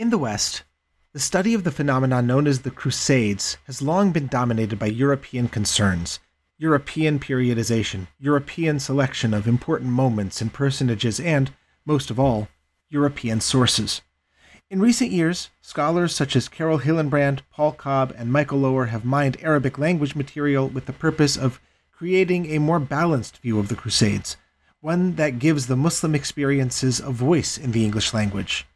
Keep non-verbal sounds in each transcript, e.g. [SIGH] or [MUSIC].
In the West, the study of the phenomenon known as the Crusades has long been dominated by European concerns, European periodization, European selection of important moments and personages, and, most of all, European sources. In recent years, scholars such as Carol Hillenbrand, Paul Cobb, and Michael Lower have mined Arabic language material with the purpose of creating a more balanced view of the Crusades, one that gives the Muslim experiences a voice in the English language.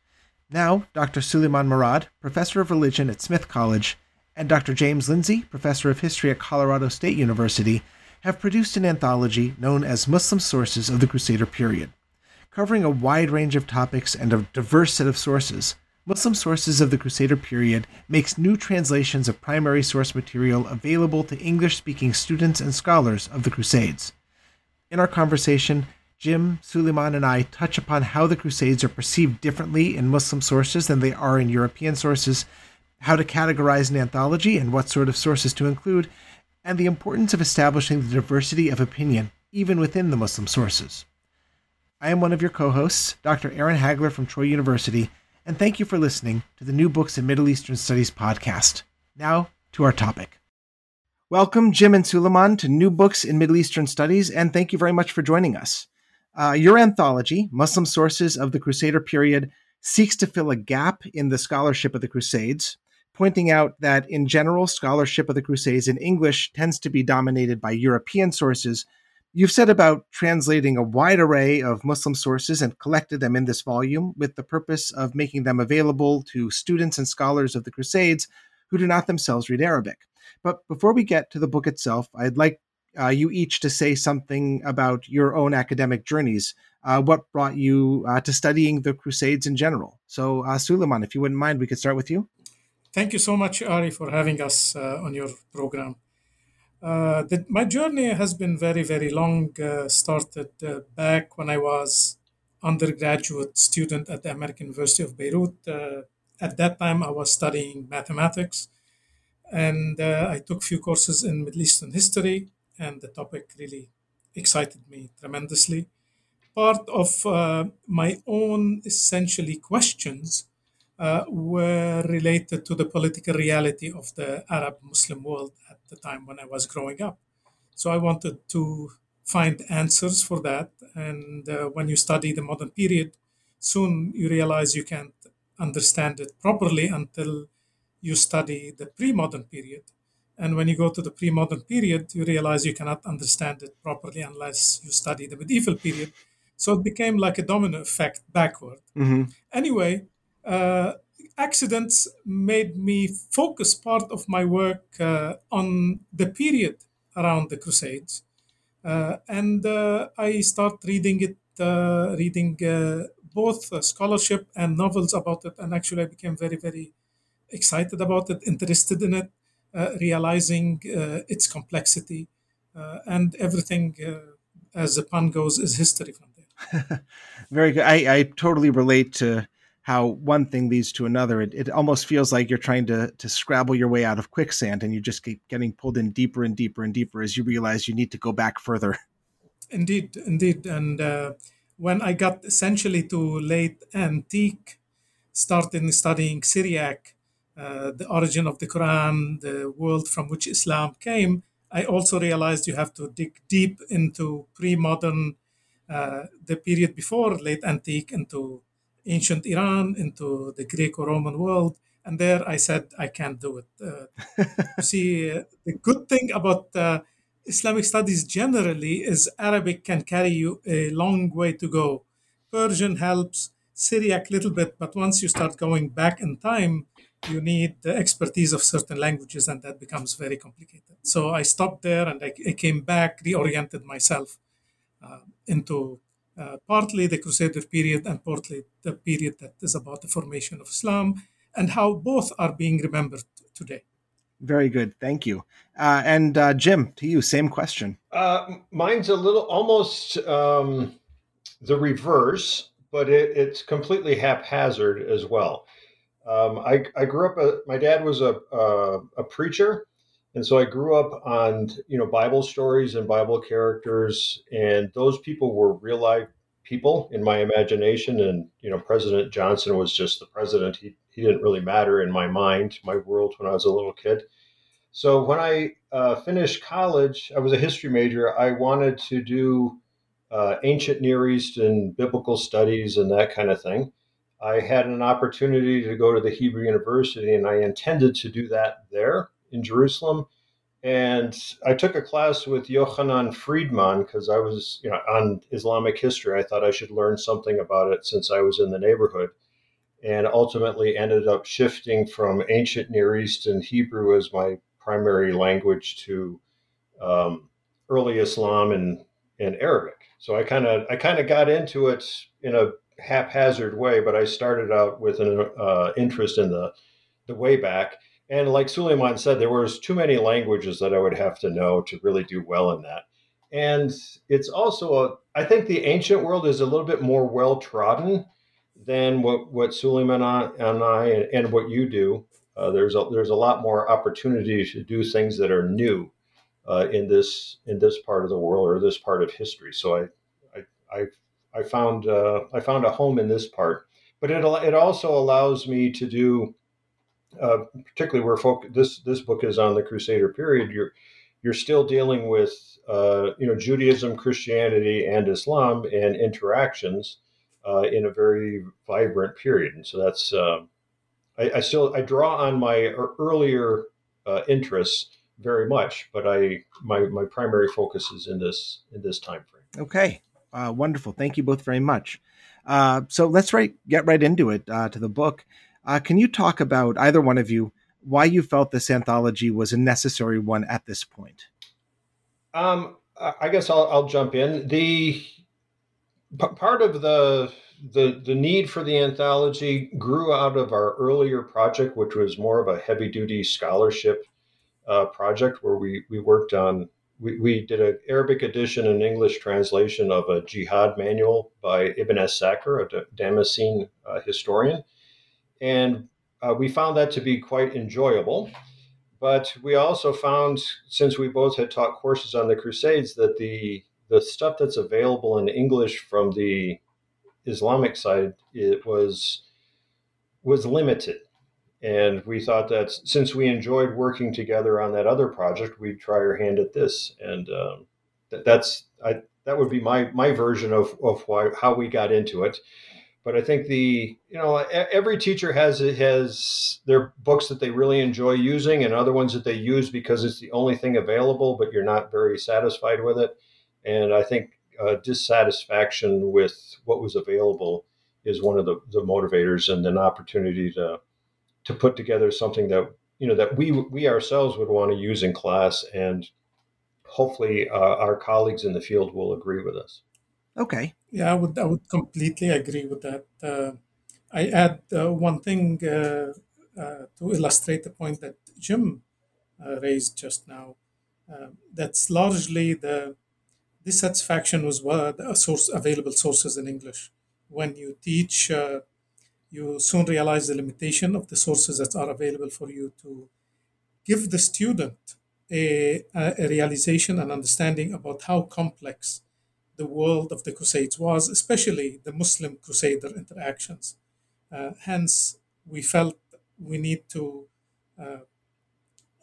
Now, Dr. Suleiman Mourad, professor of religion at Smith College, and Dr. James Lindsay, professor of history at Colorado State University, have produced an anthology known as Muslim Sources of the Crusader Period. Covering a wide range of topics and a diverse set of sources, Muslim Sources of the Crusader Period makes new translations of primary source material available to English speaking students and scholars of the Crusades. In our conversation, Jim, Suleiman, and I touch upon how the Crusades are perceived differently in Muslim sources than they are in European sources, how to categorize an anthology and what sort of sources to include, and the importance of establishing the diversity of opinion even within the Muslim sources. I am one of your co hosts, Dr. Aaron Hagler from Troy University, and thank you for listening to the New Books in Middle Eastern Studies podcast. Now to our topic. Welcome, Jim and Suleiman, to New Books in Middle Eastern Studies, and thank you very much for joining us. Uh, your anthology, Muslim Sources of the Crusader Period, seeks to fill a gap in the scholarship of the Crusades, pointing out that in general, scholarship of the Crusades in English tends to be dominated by European sources. You've set about translating a wide array of Muslim sources and collected them in this volume with the purpose of making them available to students and scholars of the Crusades who do not themselves read Arabic. But before we get to the book itself, I'd like uh, you each to say something about your own academic journeys. Uh, what brought you uh, to studying the Crusades in general? So, uh, Suleiman, if you wouldn't mind, we could start with you. Thank you so much, Ari, for having us uh, on your program. Uh, the, my journey has been very, very long. started back when I was undergraduate student at the American University of Beirut. at that time, I was studying mathematics, and I took a few courses in Middle Eastern history and the topic really excited me tremendously. Part of uh, my own essentially questions uh, were related to the political reality of the Arab Muslim world at the time when I was growing up. So I wanted to find answers for that. And uh, when you study the modern period, soon you realize you can't understand it properly until you study the pre modern period. And when you go to the pre modern period, you realize you cannot understand it properly unless you study the medieval period. So it became like a domino effect backward. Mm-hmm. Anyway, uh, accidents made me focus part of my work uh, on the period around the Crusades. Uh, and uh, I start reading it, uh, reading uh, both scholarship and novels about it. And actually, I became very, very excited about it, interested in it. Uh, realizing uh, its complexity, uh, and everything, as the pun goes, is history from there. [LAUGHS] Very good. I, I totally relate to how one thing leads to another. It, it almost feels like you're trying to to scrabble your way out of quicksand, and you just keep getting pulled in deeper and deeper and deeper as you realize you need to go back further. Indeed, indeed, and uh, when I got essentially to late antique, starting studying Syriac, uh, the origin of the Quran, the world from which Islam came, I also realized you have to dig deep into pre-modern, uh, the period before late antique, into ancient Iran, into the Greco-Roman world, and there I said I can't do it. Uh, [LAUGHS] see, uh, the good thing about uh, Islamic studies generally is Arabic can carry you a long way to go. Persian helps, Syriac a little bit, but once you start going back in time, you need the expertise of certain languages, and that becomes very complicated. So I stopped there and I, I came back, reoriented myself uh, into uh, partly the Crusader period and partly the period that is about the formation of Islam and how both are being remembered today. Very good. Thank you. Uh, and uh, Jim, to you, same question. Uh, mine's a little almost um, the reverse, but it, it's completely haphazard as well. Um, I, I, grew up, a, my dad was a, a, a, preacher. And so I grew up on, you know, Bible stories and Bible characters. And those people were real life people in my imagination. And, you know, President Johnson was just the president. He, he didn't really matter in my mind, my world when I was a little kid. So when I uh, finished college, I was a history major. I wanted to do uh, ancient Near East and biblical studies and that kind of thing. I had an opportunity to go to the Hebrew University, and I intended to do that there in Jerusalem. And I took a class with Yochanan Friedmann because I was you know, on Islamic history. I thought I should learn something about it since I was in the neighborhood and ultimately ended up shifting from ancient Near East and Hebrew as my primary language to um, early Islam and, and Arabic. So I kind of I kind of got into it in a haphazard way, but I started out with an uh, interest in the the way back. And like Suleiman said, there was too many languages that I would have to know to really do well in that. And it's also a I think the ancient world is a little bit more well trodden than what what Suleiman and I and, and what you do. Uh, there's a there's a lot more opportunity to do things that are new uh, in this in this part of the world or this part of history. So I I I, I found uh, I found a home in this part, but it it also allows me to do. Uh, particularly where folk, this this book is on the Crusader period, you're you're still dealing with uh, you know Judaism, Christianity, and Islam and interactions uh, in a very vibrant period, and so that's I, I still I draw on my earlier uh, interests very much, but I my my primary focus is in this in this time frame. Okay, uh, wonderful. Thank you both very much. Uh, so let's right get right into it uh, to the book. Uh, can you talk about either one of you why you felt this anthology was a necessary one at this point? Um, I guess I'll, I'll jump in. The p- part of the the the need for the anthology grew out of our earlier project, which was more of a heavy duty scholarship uh, project where we we worked on. We, we did an Arabic edition and English translation of a jihad manual by Ibn Asakir, a Damascene uh, historian, and uh, we found that to be quite enjoyable. But we also found, since we both had taught courses on the Crusades, that the the stuff that's available in English from the Islamic side, it was was limited. And we thought that since we enjoyed working together on that other project, we'd try our hand at this. And um, that, that's I, that would be my my version of, of why how we got into it. But I think the you know every teacher has has their books that they really enjoy using, and other ones that they use because it's the only thing available, but you're not very satisfied with it. And I think uh, dissatisfaction with what was available is one of the, the motivators and an opportunity to to put together something that you know that we we ourselves would want to use in class and hopefully uh, our colleagues in the field will agree with us. Okay. Yeah i would i would completely agree with that. Uh, i add uh, one thing uh, uh, to illustrate the point that jim raised just now. That's largely the dissatisfaction was what a source available sources in English. When you teach uh, you soon realize the limitation of the sources that are available for you to give the student a, a realization and understanding about how complex the world of the Crusades was, especially the Muslim Crusader interactions. Uh, hence, we felt we need to uh,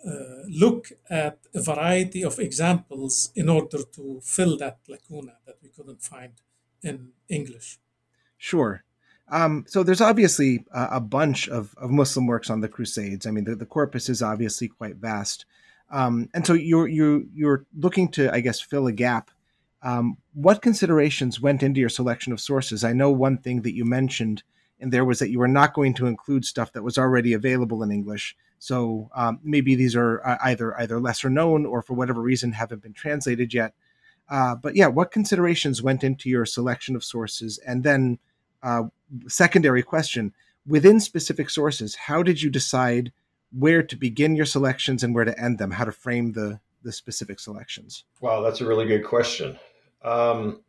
uh, look at a variety of examples in order to fill that lacuna that we couldn't find in English. Sure. Um, so there's obviously a, a bunch of, of, Muslim works on the Crusades. I mean, the, the corpus is obviously quite vast, um, and so you're you you're looking to, I guess, fill a gap. Um, what considerations went into your selection of sources? I know one thing that you mentioned and there was that you were not going to include stuff that was already available in English. So um, maybe these are uh, either either lesser known or for whatever reason haven't been translated yet. Uh, but yeah, what considerations went into your selection of sources? And then, uh, secondary question: within specific sources, how did you decide where to begin your selections and where to end them? How to frame the the specific selections? Wow, that's a really good question. Um,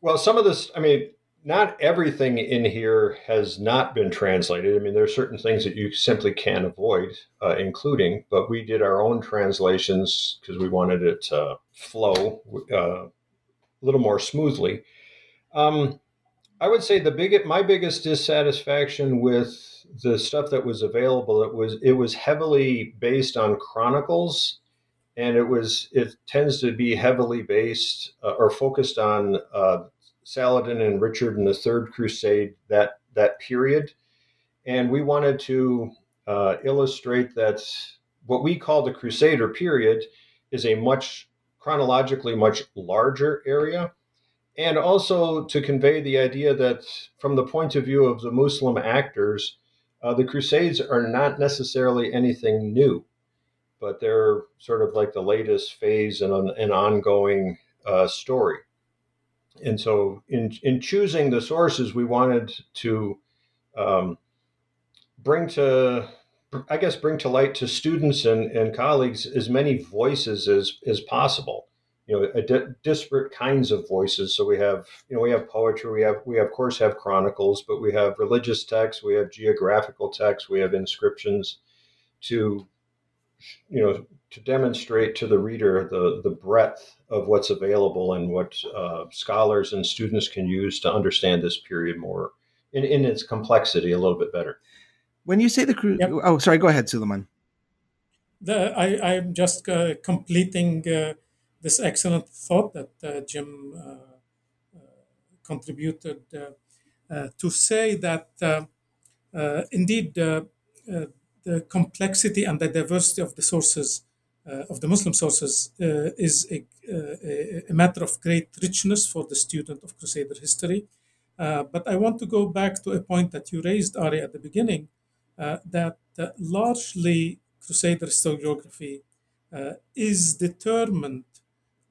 well, some of this, I mean, not everything in here has not been translated. I mean, there are certain things that you simply can't avoid uh, including, but we did our own translations because we wanted it to flow uh, a little more smoothly. Um, I would say the big, my biggest dissatisfaction with the stuff that was available, it was it was heavily based on chronicles, and it was it tends to be heavily based uh, or focused on uh, Saladin and Richard and the Third Crusade, that that period, and we wanted to uh, illustrate that what we call the Crusader period is a much chronologically much larger area, and also to convey the idea that from the point of view of the Muslim actors, uh, the Crusades are not necessarily anything new, but they're sort of like the latest phase in an, an ongoing uh, story and so in in choosing the sources, we wanted to um, bring to I guess bring to light to students and, and colleagues as many voices as as possible. You know, di- disparate kinds of voices. So we have you know we have poetry, we have we of course have chronicles, but we have religious texts, we have geographical texts, we have inscriptions to you know to demonstrate to the reader the, the breadth of what's available and what uh, scholars and students can use to understand this period more in, in its complexity a little bit better. When you say the crew, yep. oh, sorry, go ahead, Suleiman. The, I, I'm just uh, completing uh, this excellent thought that uh, Jim uh, uh, contributed to say that indeed the complexity and the diversity of the sources uh, of the Muslim sources uh, is a, uh, a, matter of great richness for the student of Crusader history. but I want to go back to a point that you raised, Ari, at the beginning, that largely Crusader historiography is determined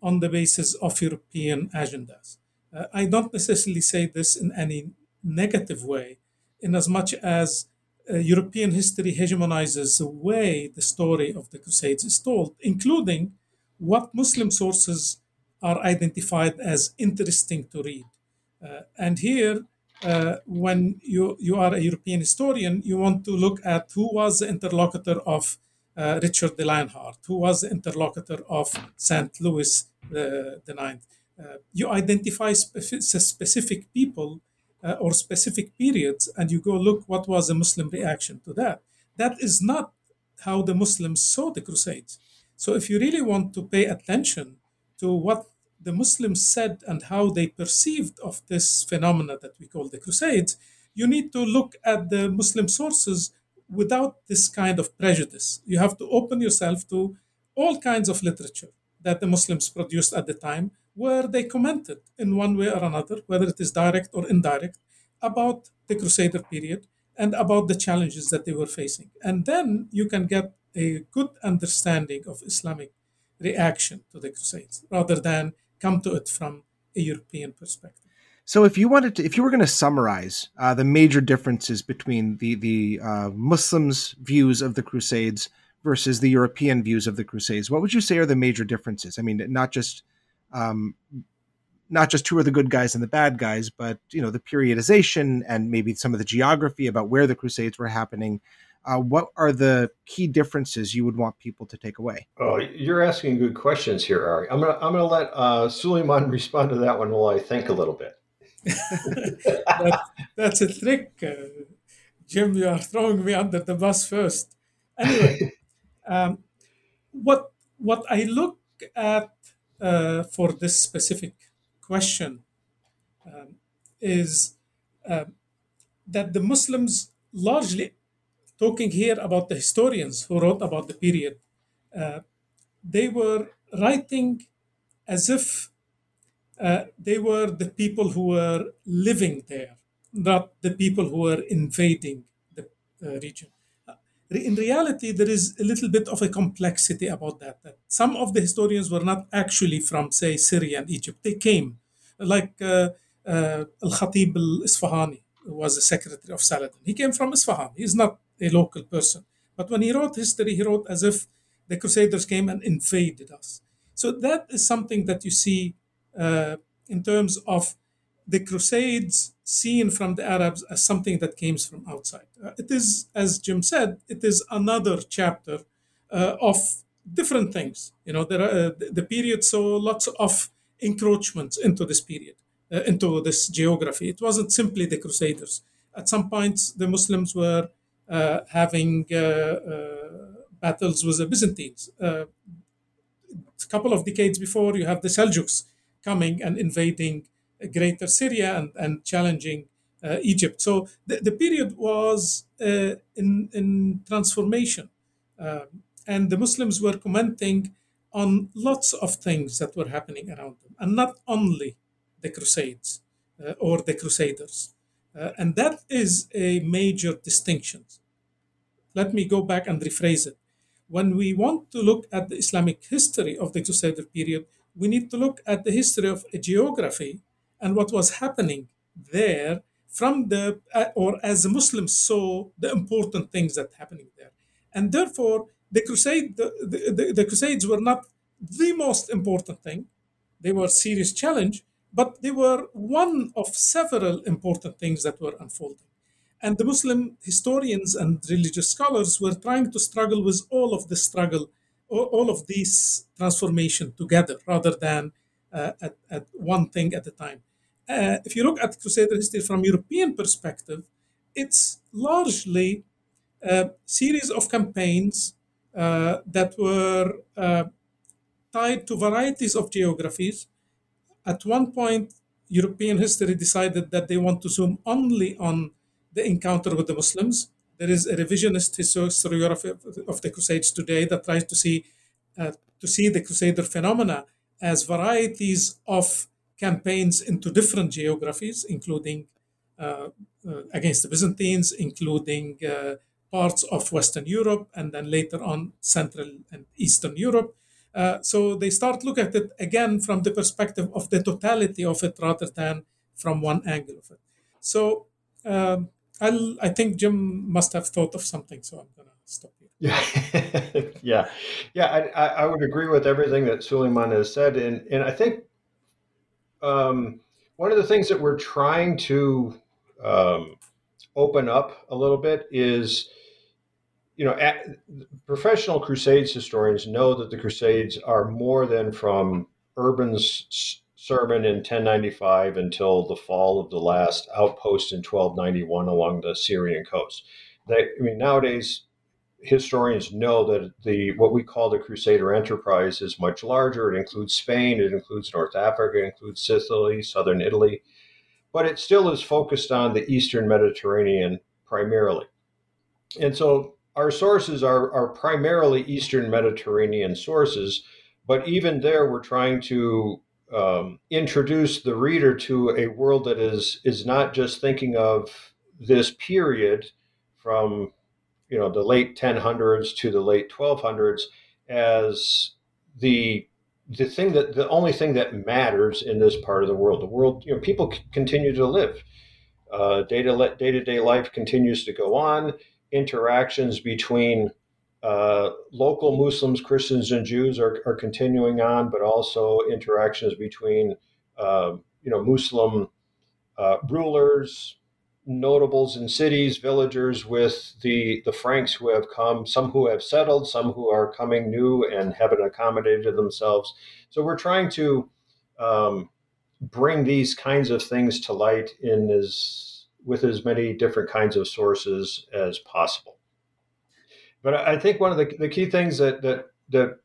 on the basis of European agendas. Uh, I don't necessarily say this in any negative way, in as much as uh, European history hegemonizes the way the story of the Crusades is told, including what Muslim sources are identified as interesting to read. Uh, and here, uh, when you, you are a European historian, you want to look at who was the interlocutor of uh, Richard the Lionheart, who was the interlocutor of St. Louis the, the Ninth. Uh, you identify spe- specific people uh, or specific periods and you go look what was the Muslim reaction to that. That is not how the Muslims saw the Crusades. So if you really want to pay attention to what the Muslims said and how they perceived of this phenomena that we call the Crusades, you need to look at the Muslim sources without this kind of prejudice. You have to open yourself to all kinds of literature that the Muslims produced at the time where they commented in one way or another, whether it is direct or indirect, about the Crusader period and about the challenges that they were facing. And then you can get a good understanding of Islamic reaction to the Crusades rather than come to it from a European perspective. So, if you wanted to, if you were going to summarize uh, the major differences between the the uh, Muslims' views of the Crusades versus the European views of the Crusades, what would you say are the major differences? I mean, not just um, not just who are the good guys and the bad guys, but you know the periodization and maybe some of the geography about where the Crusades were happening. Uh, what are the key differences you would want people to take away? Oh, you're asking good questions here, Ari. I'm gonna I'm gonna let uh, Suleiman [LAUGHS] respond to that one while I think a little bit. that, that's a trick, uh, Jim. You are throwing me under the bus first. Anyway, um, what what I look at uh, for this specific question um, is uh, that the Muslims largely talking here about the historians who wrote about the period, uh, they were writing as if uh, they were the people who were living there, not the people who were invading the uh, region. In reality, there is a little bit of a complexity about that, that. Some of the historians were not actually from, say, Syria and Egypt. They came, like uh, uh, Al Katib al Isfahani was the secretary of Saladin. He came from Isfahan. He's not a local person. But when he wrote history, he wrote as if the Crusaders came and invaded us. So that is something that you see uh, in terms of the Crusades seen from the Arabs as something that came from outside. Uh, it is, as Jim said, it is another chapter uh, of different things. You know, there are, uh, the period saw lots of encroachments into this period, uh, into this geography. It wasn't simply the Crusaders. At some points, the Muslims were uh, having uh, battles with the Byzantines. a couple of decades before, you have the Seljuks coming and invading greater Syria and, and challenging uh, Egypt. So the, the period was uh, in, in transformation. Uh, and the Muslims were commenting on lots of things that were happening around them, and not only the Crusades or the Crusaders. and that is a major distinction let me go back and rephrase it. When we want to look at the Islamic history of the Crusader period, we need to look at the history of a geography and what was happening there from the uh, or as Muslims saw the important things that happening there, and therefore the crusade the, the, the crusades were not the most important thing; they were a serious challenge, but they were one of several important things that were unfolding. And the Muslim historians and religious scholars were trying to struggle with all of the struggle, all of these transformation together rather than uh, at, at, one thing at a time. Uh, if you look at Crusader history from European perspective, it's largely a series of campaigns uh, that were uh, tied to varieties of geographies. At one point, European history decided that they want to zoom only on the encounter with the Muslims. There is a revisionist historiography of the Crusades today that tries to see to see the Crusader phenomena as varieties of campaigns into different geographies, including uh, uh, against the Byzantines, including uh, parts of Western Europe, and then later on Central and Eastern Europe. Uh, so they start look at it again from the perspective of the totality of it rather than from one angle of it. So um, I think Jim must have thought of something, so I'm going to stop here. Yeah, [LAUGHS] yeah, yeah. I, I would agree with everything that Suleiman has said, and and I think um, one of the things that we're trying to um, open up a little bit is, you know, at, professional Crusades historians know that the Crusades are more than from Urban's sermon in 1095 until the fall of the last outpost in 1291 along the Syrian coast. They, I mean, nowadays historians know that the what we call the Crusader enterprise is much larger. It includes Spain, it includes North Africa, it includes Sicily, southern Italy, but it still is focused on the Eastern Mediterranean primarily. And so our sources are, are primarily Eastern Mediterranean sources, but even there, we're trying to um, introduce the reader to a world that is is not just thinking of this period from you know the late 1000s to the late 1200s as the the thing that the only thing that matters in this part of the world the world you know people c- continue to live. Uh, day to day to day life continues to go on. Interactions between uh, local Muslims, Christians, and Jews are, are continuing on, but also interactions between uh, you know Muslim uh, rulers, notables in cities, villagers with the the Franks who have come, some who have settled, some who are coming new and haven't accommodated themselves. So we're trying to um, bring these kinds of things to light in as with as many different kinds of sources as possible. But I think one of the, the key things that that that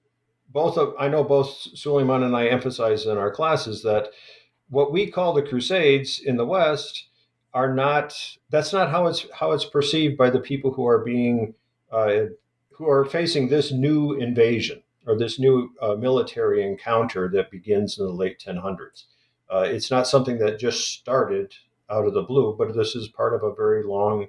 both of I know both Suleiman and I emphasize in our classes that what we call the Crusades in the West are not that's not how it's how it's perceived by the people who are being uh, who are facing this new invasion or this new uh, military encounter that begins in the late 1000s. Uh, it's not something that just started out of the blue, but this is part of a very long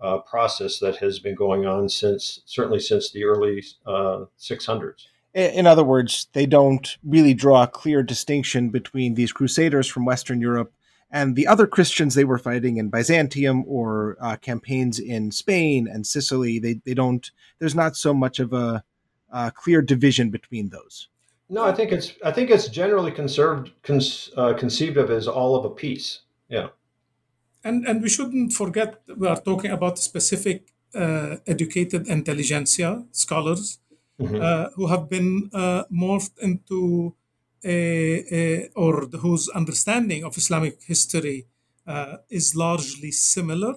uh, process that has been going on since certainly since the early 600s. Uh, in other words, they don't really draw a clear distinction between these crusaders from Western Europe and the other Christians they were fighting in Byzantium or uh, campaigns in Spain and Sicily. They they don't. There's not so much of a, a clear division between those. No, I think it's I think it's generally conserved con- uh, conceived of as all of a piece. Yeah, and and we shouldn't forget we are talking about specific uh, educated intelligentsia scholars mm-hmm. uh, who have been uh, morphed into a, a, or whose understanding of Islamic history uh, is largely similar,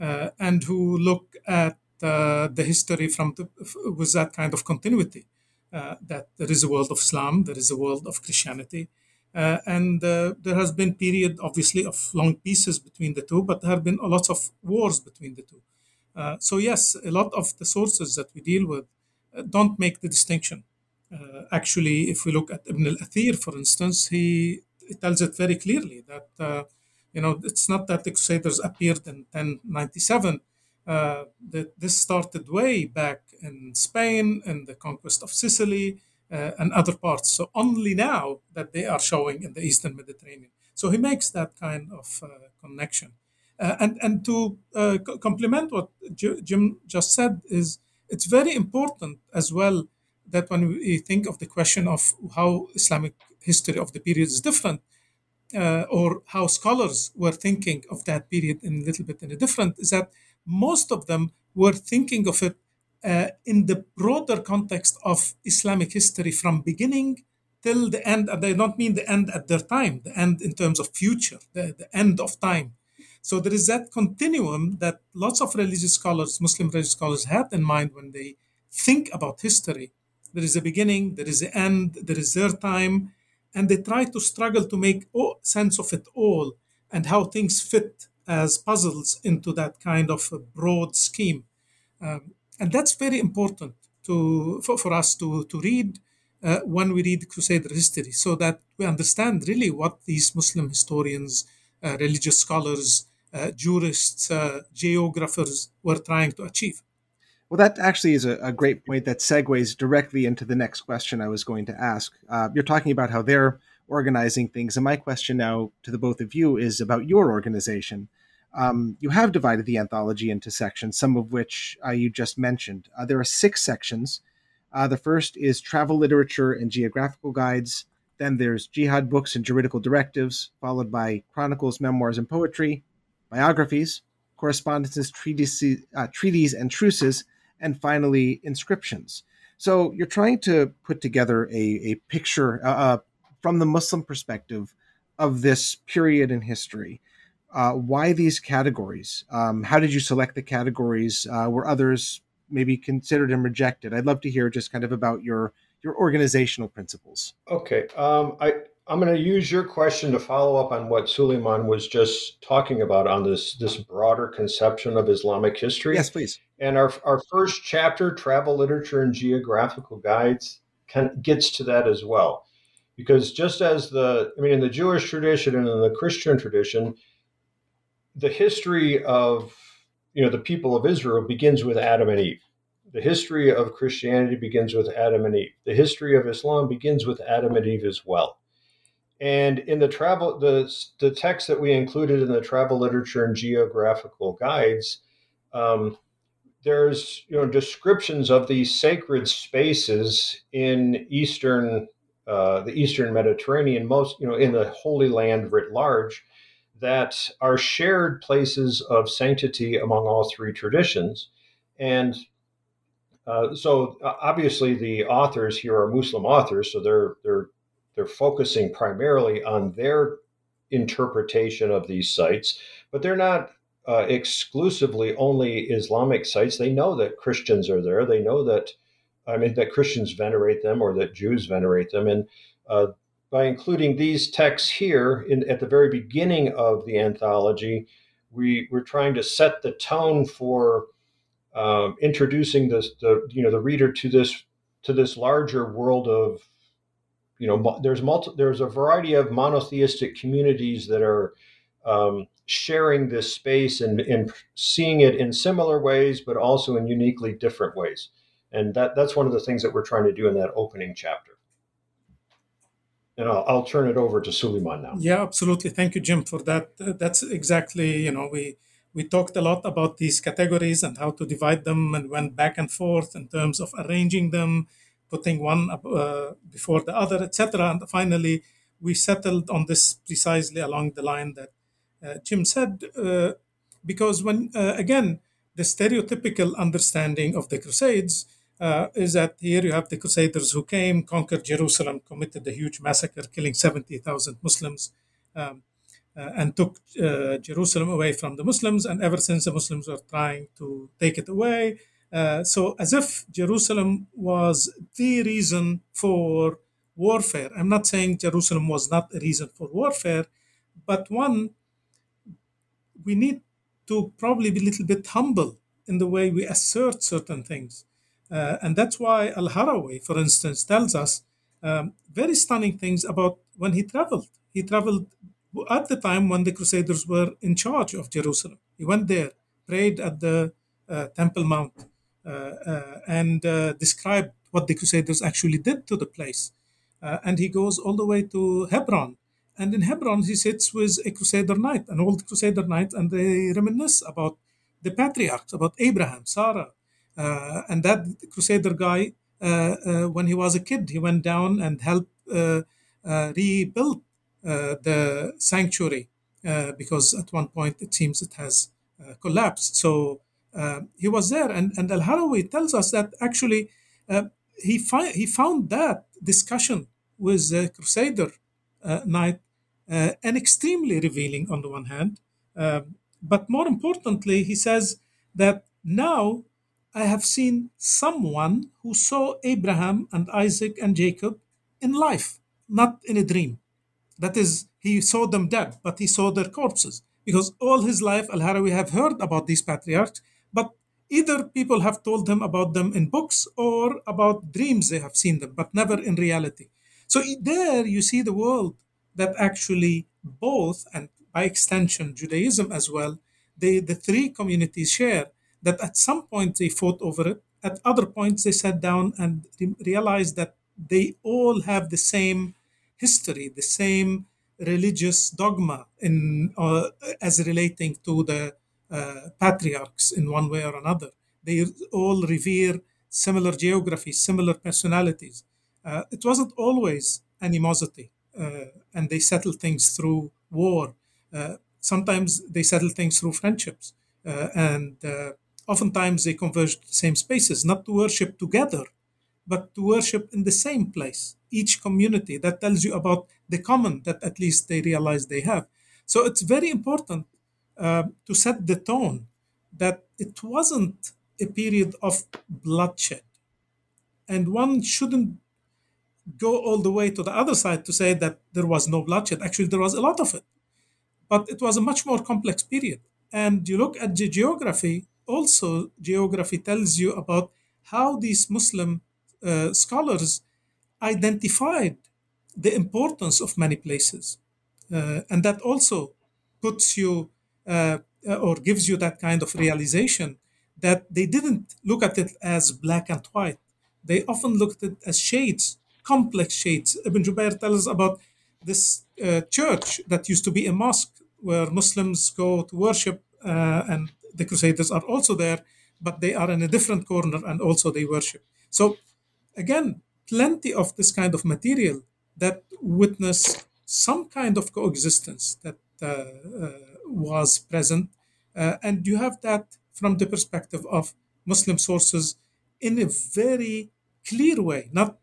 uh, and who look at uh, the history from the, with that kind of continuity. that there is a world of Islam, there is a world of Christianity, uh, and uh, there has been period obviously of long pieces between the two but there have been lots of wars between the two uh, so yes a lot of the sources that we deal with don't make the distinction uh, actually if we look at ibn al-athir for instance he, tells it very clearly that uh, you know it's not that the crusaders appeared in 1097 that this started way back in spain in the conquest of sicily uh, and other parts. So only now that they are showing in the Eastern Mediterranean. So he makes that kind of uh, connection. Uh, and and to uh, complement what Jim just said is it's very important as well that when we think of the question of how Islamic history of the period is different, uh, or how scholars were thinking of that period in a little bit in a different, is that most of them were thinking of it uh, in the broader context of Islamic history from beginning till the end. And I don't mean the end at their time, the end in terms of future, the, the end of time. So there is that continuum that lots of religious scholars, Muslim religious scholars, had in mind when they think about history. There is a beginning, there is an end, there is their time, and they try to struggle to make sense of it all and how things fit as puzzles into that kind of broad scheme. Um, and that's very important to for, for us to, to read uh, when we read Crusader history so that we understand really what these Muslim historians, uh, religious scholars, uh, jurists, uh, geographers were trying to achieve. Well, that actually is a, a, great point that segues directly into the next question I was going to ask. Uh, you're talking about how they're organizing things, and my question now to the both of you is about your organization um, you have divided the anthology into sections, some of which uh, you just mentioned. Uh, there are six sections. Uh, the first is travel literature and geographical guides. Then there's jihad books and juridical directives, followed by chronicles, memoirs, and poetry, biographies, correspondences, treatises, uh, treaties, and truces, and finally inscriptions. So you're trying to put together a, a picture uh, uh, from the Muslim perspective of this period in history. Uh, why these categories? Um, how did you select the categories? Uh, were others maybe considered and rejected? I'd love to hear just kind of about your your organizational principles. Okay, um, I I'm going to use your question to follow up on what Suleiman was just talking about on this this broader conception of Islamic history. Yes, please. And our our first chapter, travel literature and geographical guides, can, gets to that as well, because just as the I mean in the Jewish tradition and in the Christian tradition the history of you know the people of Israel begins with Adam and Eve. The history of Christianity begins with Adam and Eve. The history of Islam begins with Adam and Eve as well. And in the travel, the the text that we included in the travel literature and geographical guides, um, there's you know descriptions of these sacred spaces in Eastern uh, the Eastern Mediterranean, most you know in the Holy Land writ large, that are shared places of sanctity among all three traditions, and uh, so obviously the authors here are Muslim authors, so they're they're they're focusing primarily on their interpretation of these sites, but they're not uh, exclusively only Islamic sites. They know that Christians are there. They know that, I mean, that Christians venerate them or that Jews venerate them. And uh, by including these texts here in, at the very beginning of the anthology, we, we're trying to set the tone for um, introducing this, the you know the reader to this to this larger world of you know there's multi, there's a variety of monotheistic communities that are um, sharing this space and, and seeing it in similar ways, but also in uniquely different ways. And that, that's one of the things that we're trying to do in that opening chapter. And I'll, I'll turn it over to Suleiman now. Yeah, absolutely. Thank you, Jim, for that. That's exactly, you know, we we talked a lot about these categories and how to divide them and went back and forth in terms of arranging them, putting one uh, before the other, etc. And finally, we settled on this precisely along the line that uh, Jim said, uh, because when, uh, again, the stereotypical understanding of the Crusades uh, is that here you have the Crusaders who came, conquered Jerusalem, committed a huge massacre, killing 70,000 Muslims, um, uh, and took Jerusalem away from the Muslims. And ever since, the Muslims were trying to take it away. So, as if Jerusalem was the reason for warfare. I'm not saying Jerusalem was not a reason for warfare, but one we need to probably be a little bit humble in the way we assert certain things. Uh, and that's why Al Harawi, for instance, tells us um, very stunning things about when he traveled. He traveled at the time when the Crusaders were in charge of Jerusalem. He went there, prayed at the uh, Temple Mount, uh, uh and uh, described what the Crusaders actually did to the place. Uh, and he goes all the way to Hebron and in Hebron, he sits with a Crusader knight, an old Crusader knight, and they reminisce about the patriarchs, about Abraham, Sarah. Uh, and that Crusader guy, uh, uh, when he was a kid, he went down and helped uh, uh, rebuild uh, the sanctuary because at one point it seems it has collapsed. So he was there. And, and Al Harawi tells us that actually he, fi- he found that discussion with the Crusader uh, knight uh, and extremely revealing on the one hand. Um, but more importantly, he says that now I have seen someone who saw Abraham and Isaac and Jacob in life, not in a dream. That is, he saw them dead, but he saw their corpses. Because all his life, Al Harawi have heard about these patriarchs, but either people have told them about them in books or about dreams they have seen them, but never in reality. So there you see the world that actually both, and by extension Judaism as well, they, the three communities share that at some point they fought over it, at other points they sat down and realized that they all have the same history, the same religious dogma in uh, as relating to the patriarchs in one way or another. They all revere similar geographies, similar personalities. Uh, it wasn't always animosity, uh, and they settle things through war. Uh, sometimes they settle things through friendships, uh, and oftentimes they converge to the same spaces, not to worship together, but to worship in the same place. Each community that tells you about the common that at least they realize they have. So it's very important uh, to set the tone that it wasn't a period of bloodshed. And one shouldn't go all the way to the other side to say that there was no bloodshed. Actually, there was a lot of it. But it was a much more complex period. And you look at the geography, also, geography tells you about how these Muslim uh, scholars identified the importance of many places. Uh, and that also puts you or gives you that kind of realization that they didn't look at it as black and white. They often looked at it as shades complex shades. Ibn Jubair tells us about this uh, church that used to be a mosque where Muslims go to worship, uh, and the Crusaders are also there, but they are in a different corner and also they worship. So, again, plenty of this kind of material that witness some kind of coexistence that uh, uh, was present. Uh, and you have that from the perspective of Muslim sources in a very clear way, not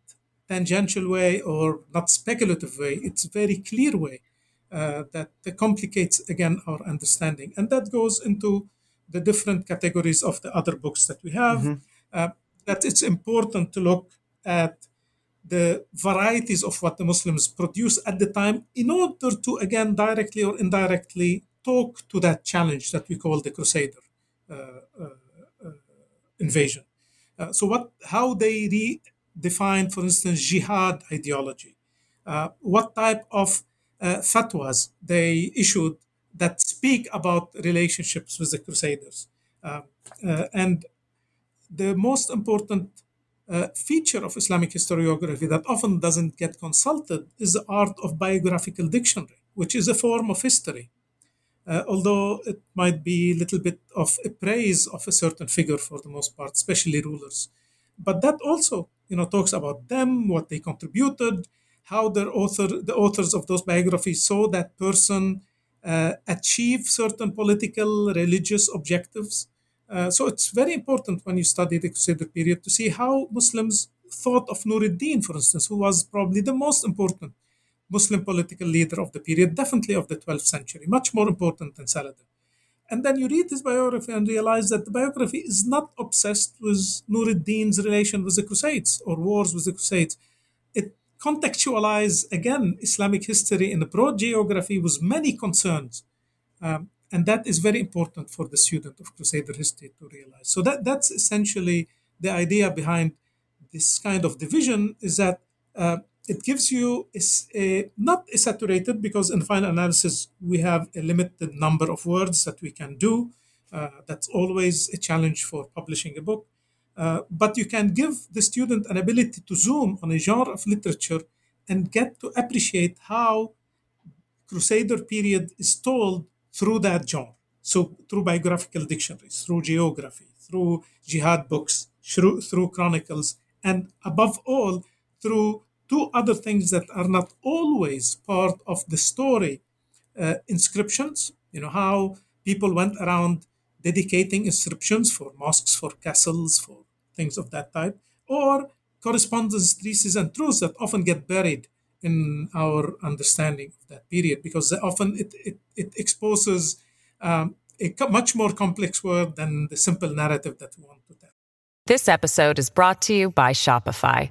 tangential way or not speculative way. It's a very clear way uh, that complicates again our understanding, and that goes into the different categories of the other books that we have. Mm-hmm. Uh, that it's important to look at the varieties of what the Muslims produce at the time in order to, again, directly or indirectly talk to that challenge that we call the Crusader uh, uh, uh invasion. Uh, so, what, how they redefine, for instance, jihad ideology, uh, what type of fatwas they issued that speak about relationships with the Crusaders. Um, and the most important uh, feature of Islamic historiography that often doesn't get consulted is the art of biographical dictionary, which is a form of history. Uh, although it might be a little bit of a praise of a certain figure for the most part, especially rulers. But that also, you know, talks about them, what they contributed, how their author, the authors of those biographies saw that person uh, achieve certain political, religious objectives. Uh, so it's very important when you study the Crusader period to see how Muslims thought of Nuruddin, for instance, who was probably the most important Muslim political leader of the period, definitely of the 12th century, much more important than Saladin. And then you read his biography and realize that the biography is not obsessed with Nuruddin's relation with the Crusades or wars with the Crusades. It contextualizes, again, Islamic history in a broad geography with many concerns. Um, and that is very important for the student of Crusader history to realize. So that that's essentially the idea behind this kind of division is that uh, it gives you a, not a saturated because in final analysis we have a limited number of words that we can do. Uh, that's always a challenge for publishing a book. Uh, but you can give the student an ability to zoom on a genre of literature and get to appreciate how Crusader period is told through that genre. So through biographical dictionaries, through geography, through jihad books, through, through chronicles, and above all, through two other things that are not always part of the story uh, inscriptions. You know, how people went around dedicating inscriptions for mosques, for castles, for things of that type, or correspondence, treatises, and truths that often get buried in our understanding of that period because often it, it, it exposes um, a much more complex world than the simple narrative that we want to tell. This episode is brought to you by Shopify.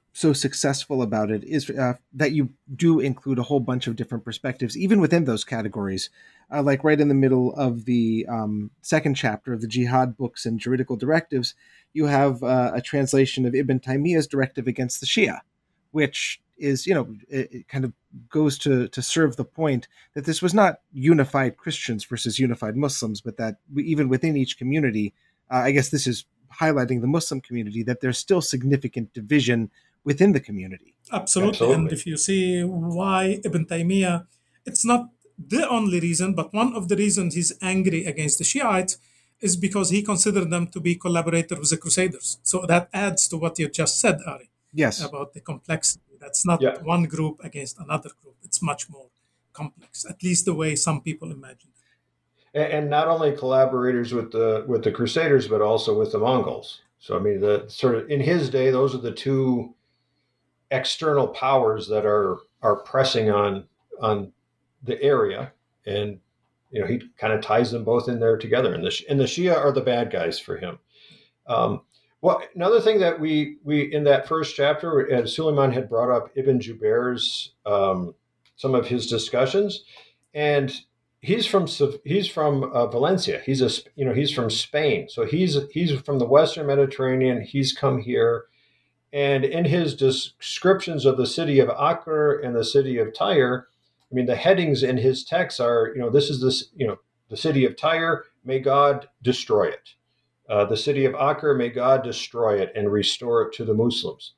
so successful about it is uh, that you do include a whole bunch of different perspectives, even within those categories. Uh, like right in the middle of the um, second chapter of the Jihad books and juridical directives, you have uh, a translation of Ibn Taymiyyah's directive against the Shia, which is you know it, it, kind of goes to to serve the point that this was not unified Christians versus unified Muslims, but that even within each community, uh, I guess this is highlighting the Muslim community that there's still significant division within the community. Absolutely, Absolutely. and if you see why Ibn Taymiyyah, it's not the only reason, but one of the reasons he's angry against the Shiites is because he considered them to be collaborators with the Crusaders. So that adds to what you just said, Ari. Yes. About the complexity that's not yeah. one group against another group. It's much more complex, at least the way some people imagine. And, and not only collaborators with the with the Crusaders, but also with the Mongols. So I mean, the sort of in his day, those are the two external powers that are are pressing on on the area, and you know he kind of ties them both in there together. And the and the Shia are the bad guys for him. Um, well, another thing that we we in that first chapter, uh, Suleiman had brought up Ibn Jubair's um, some of his discussions, and he's from he's from uh, Valencia. He's a you know he's from Spain, so he's he's from the Western Mediterranean. He's come here, And in his descriptions of the city of Acre and the city of Tyre, I mean, the headings in his texts are, you know, this is this, you know, the city of Tyre, may God destroy it. Uh, the city of Acre, may God destroy it and restore it to the Muslims.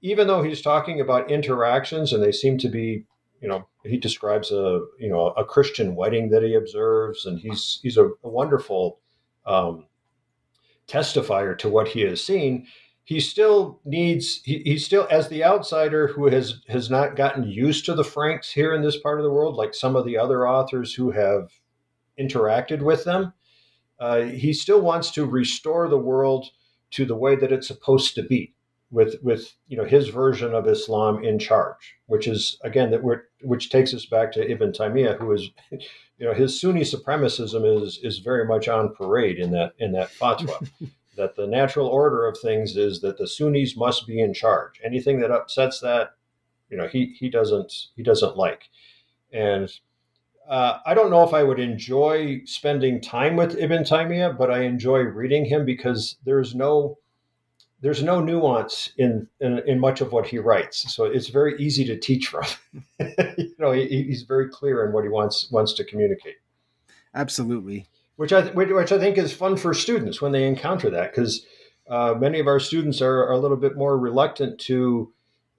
Even though he's talking about interactions and they seem to be, you know, he describes a, you know, a Christian wedding that he observes, and he's he's a, a wonderful um, testifier to what he has seen he still needs he, he still as the outsider who has has not gotten used to the franks here in this part of the world like some of the other authors who have interacted with them uh, he still wants to restore the world to the way that it's supposed to be with with you know his version of islam in charge which is again that we're which takes us back to ibn taymiyyah who is [LAUGHS] you know his sunni supremacism is is very much on parade in that in that fatwa [LAUGHS] that the natural order of things is that the Sunnis must be in charge. Anything that upsets that, you know, he he doesn't he doesn't like. And uh, I don't know if I would enjoy spending time with Ibn Taymiyyah, but I enjoy reading him because there's no there's no nuance in, in, in much of what he writes, so it's very easy to teach from. [LAUGHS] you know, he, he's very clear in what he wants wants to communicate. Absolutely which I which I think is fun for students when they encounter that because uh, many of our students are, are, a little bit more reluctant to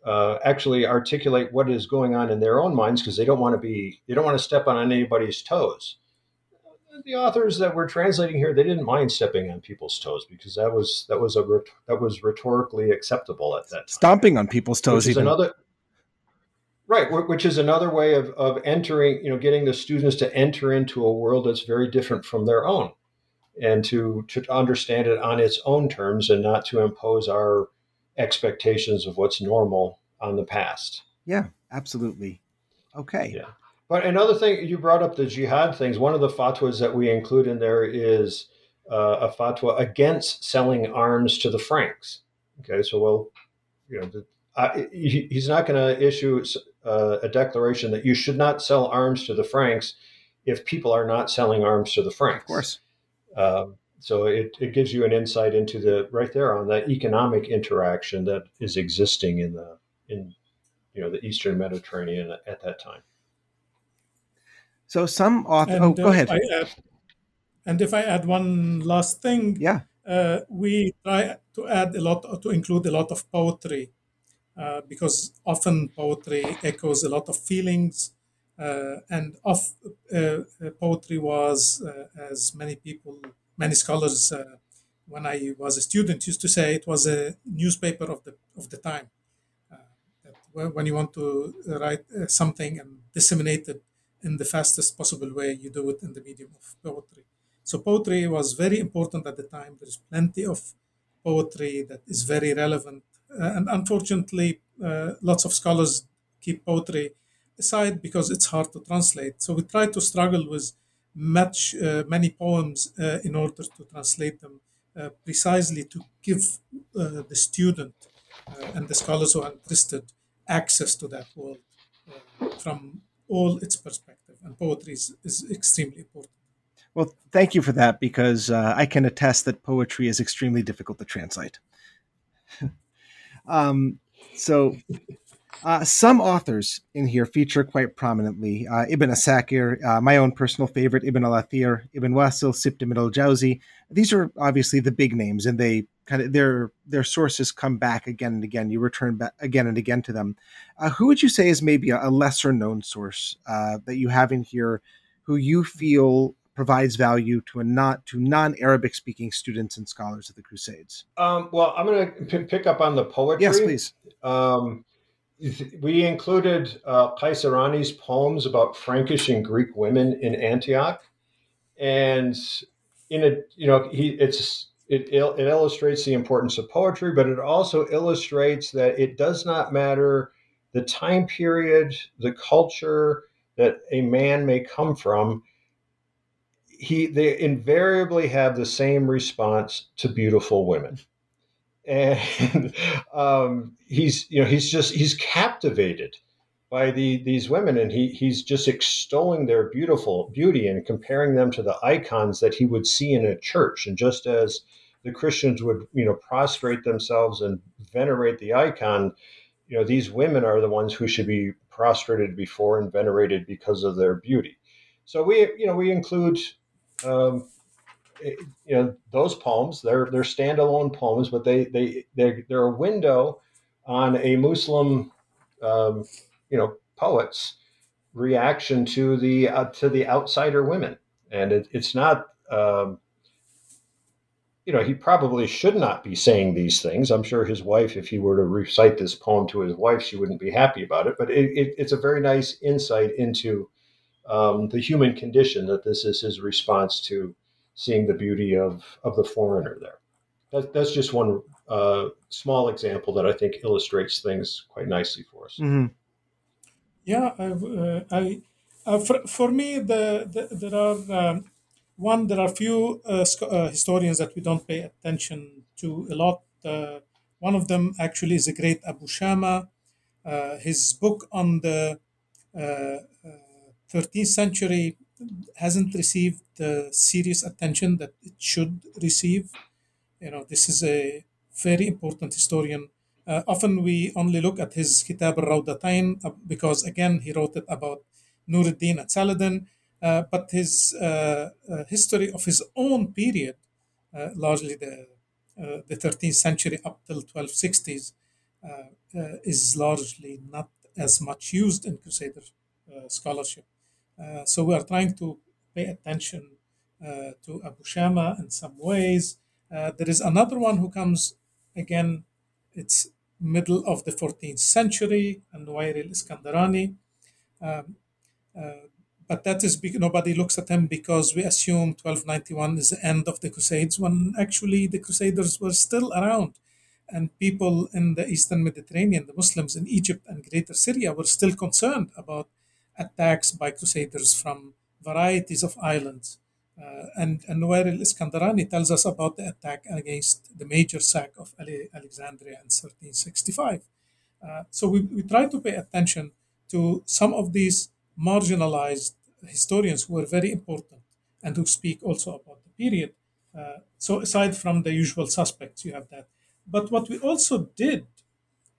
uh, actually articulate what is going on in their own minds because they don't want to be they don't want to step on anybody's toes. The authors that we're translating here, they didn't mind stepping on people's toes because that was that was a that was rhetorically acceptable at that time. Stomping on people's toes, even another Right, which is another way of, of entering, you know, getting the students to enter into a world that's very different from their own and to, to understand it on its own terms and not to impose our expectations of what's normal on the past. Yeah, absolutely. Okay. Yeah. But another thing, you brought up the jihad things. One of the fatwas that we include in there is uh, a fatwa against selling arms to the Franks. Okay, so well, you know, the, uh, he, he's not going to issue uh, a declaration that you should not sell arms to the Franks if people are not selling arms to the Franks. Of course. Um, so it, it gives you an insight into the right there on that economic interaction that is existing in the in you know the Eastern Mediterranean at, at that time. So some author. oh, go uh, ahead. Add, and if I add one last thing, yeah, uh, we try to add a lot to include a lot of poetry uh, because often poetry echoes a lot of feelings. Uh, and of uh, poetry was, uh, as many people, many scholars, when I was a student, used to say it was a newspaper of the of the time. when you want to write something and disseminate it in the fastest possible way, you do it in the medium of poetry. So poetry was very important at the time. There's plenty of poetry that is very relevant uh, and unfortunately, uh, lots of scholars keep poetry aside because it's hard to translate. So we try to struggle with much uh, many poems in order to translate them precisely to give the student and the scholars who are interested access to that world from all its perspective. And poetry is, is extremely important. Well, thank you for that because uh, I can attest that poetry is extremely difficult to translate. [LAUGHS] Um, so uh, some authors in here feature quite prominently uh, Ibn Asakir, uh, my own personal favorite, Ibn al-Athir, Ibn Wasil, Sibt ibn al-Jawzi. These are obviously the big names, and they kind of their their sources come back again and again. You return back again and again to them. Uh, who would you say is maybe a, a lesser known source uh, that you have in here, who you feel provides value to a not to non-Arabic speaking students and scholars of the Crusades? Um, well, I'm going to p- pick up on the poetry. Yes, please. Um, we included uh, poems about Frankish and Greek women in Antioch, and in a you know he it's it, it illustrates the importance of poetry, but it also illustrates that it does not matter the time period, the culture that a man may come from he they invariably have the same response to beautiful women and [LAUGHS] um, he's you know he's just he's captivated by the these women and he he's just extolling their beautiful beauty and comparing them to the icons that he would see in a church and just as the Christians would, you know, prostrate themselves and venerate the icon, you know, these women are the ones who should be prostrated before and venerated because of their beauty. So we, you know, we include, um, you know, those poems. They're they're standalone poems, but they they they they're a window on a Muslim, um, you know, poet's reaction to the uh, to the outsider women, and it, it's not. Um, you know, he probably should not be saying these things. I'm sure his wife, if he were to recite this poem to his wife, she wouldn't be happy about it. But it, it, it's a very nice insight into um, the human condition that this is his response to seeing the beauty of, of the foreigner there. That, that's just one uh, small example that I think illustrates things quite nicely for us. Mm-hmm. Yeah, uh, I, uh, for, for me, the, the there are um, one there are few uh, uh, historians that we don't pay attention to a lot. Uh, one of them actually is the great Abu Shama. his book on the 13th century hasn't received the serious attention that it should receive. You know, this is a very important historian. Uh, often we only look at his Kitab al-Rawdatain uh, because, again, he wrote it about Nuruddin at Saladin, uh, but his uh, uh, history of his own period, uh, largely the, the 13th century up till 1260s, is largely not as much used in Crusader scholarship. So we are trying to pay attention to Abu Shama in some ways. there is another one who comes again, it's middle of the 14th century, and Nuwairi al-Iskandarani. Um, uh, but that is because nobody looks at him because we assume 1291 is the end of the Crusades, when actually the Crusaders were still around, and people in the Eastern Mediterranean, the Muslims in Egypt and Greater Syria, were still concerned about attacks by Crusaders from varieties of islands. Uh, and, and Nuwairi al-Iskandarani tells us about the attack against the major sack of Alexandria in 1365. Uh, so we, we try to pay attention to some of these marginalized historians who are very important and who speak also about the period. Uh, so aside from the usual suspects, you have that. But what we also did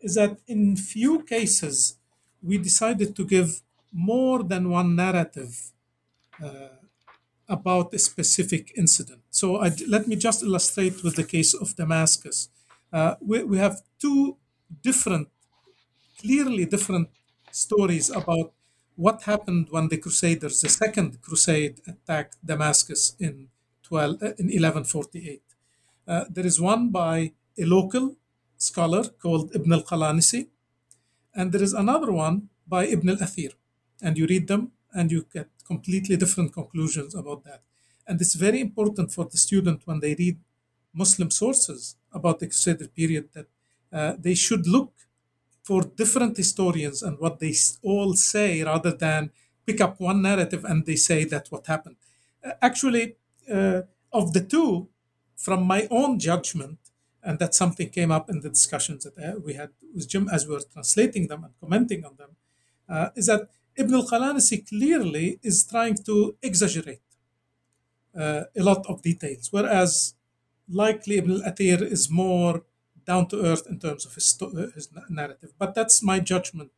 is that in few cases, we decided to give more than one narrative uh, about a specific incident. So I, let me just illustrate with the case of Damascus. Uh, we, we have two different, clearly different stories about what happened when the Crusaders, the Second Crusade, attacked Damascus in 12 uh, in 1148. Uh, there is one by a local scholar called Ibn al-Qalanisi, and there is another one by Ibn al-Athir. And you read them, and you get completely different conclusions about that. And it's very important for the student when they read Muslim sources about the Crusader period that uh, they should look for different historians and what they all say rather than pick up one narrative and they say that's what happened. Uh, actually, uh, of the two, from my own judgment, and that something came up in the discussions that uh, we had with Jim as we were translating them and commenting on them, uh, is that Ibn al-Qalanisi clearly is trying to exaggerate uh, a lot of details, whereas likely Ibn al-Athir is more down to earth in terms of his, sto- his narrative. But that's my judgment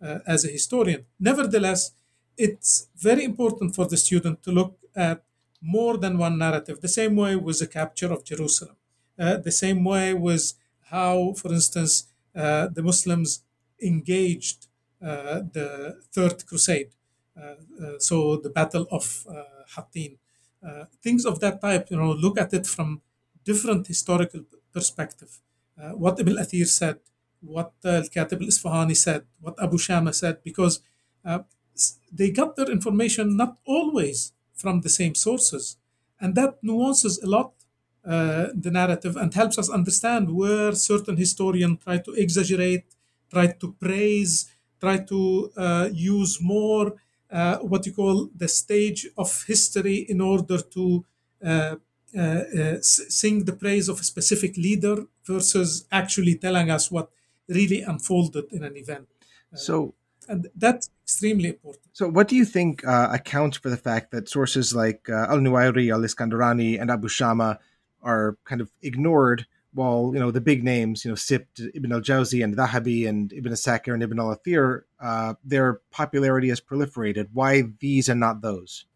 uh, as a historian. Nevertheless, it's very important for the student to look at more than one narrative, the same way with the capture of Jerusalem, uh, the same way with how, for instance, uh, the Muslims engaged uh, the Third Crusade, uh, uh, so the Battle of Hattin. things of that type, you know, look at it from different historical perspective. what Ibn Athir said, what Al-Katib al-Isfahani said, what Abu Shama said, because they got their information not always from the same sources. And that nuances a lot uh, the narrative and helps us understand where certain historians try to exaggerate, try to praise, try to uh, use more uh, what you call the stage of history in order to uh, uh, uh sing the praise of a specific leader versus actually telling us what really unfolded in an event. Uh, so, and that's extremely important. So, what do you think accounts for the fact that sources like Al Nuwairi, Al Iskandarani, and Abu Shama are kind of ignored while you know the big names, you know, Sibt, Ibn al-Jawzi, and Dhahabi, and Ibn Asakir, and Ibn al-Athir, uh, their popularity has proliferated. Why these and not those?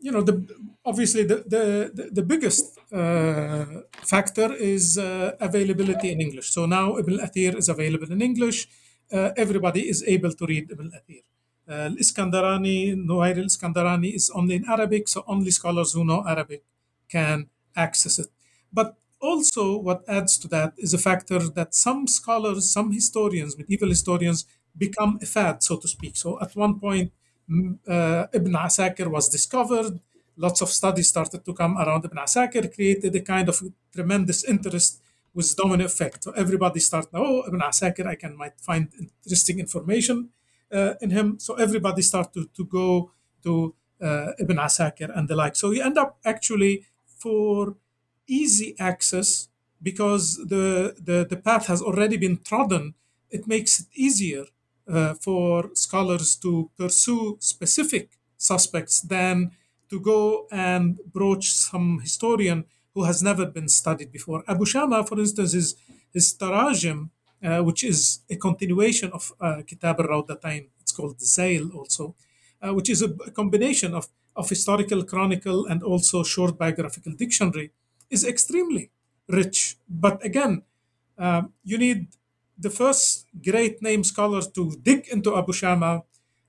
You know, the obviously the the the biggest uh, factor is uh, availability in English. So now Ibn al-Athir is available in English. Uh, everybody is able to read Ibn al-Athir. Uh, Iskandarani, Nuair al-Iskandarani is only in Arabic, so only scholars who know Arabic can access it. But also, what adds to that is a factor that some scholars, some historians, medieval historians, become a fad, so to speak. So at one point, uh, Ibn Asakir was discovered. Lots of studies started to come around Ibn Asakir, created a kind of tremendous interest with domino effect. So everybody started, oh, Ibn Asakir, I can might find interesting information uh, in him. So everybody started to, to go to uh, Ibn Asakir and the like. So you end up actually for easy access because the, the, the path has already been trodden, it makes it easier uh, for scholars to pursue specific suspects than to go and broach some historian who has never been studied before. Abu Shama, for instance, his, his Tarajim, uh, which is a continuation of uh, Kitab al-Rawdatain, it's called the also, uh, which is a, a combination of, of historical chronicle and also short biographical dictionary is extremely rich. But again, uh, you need the first great name scholar to dig into Abu Shama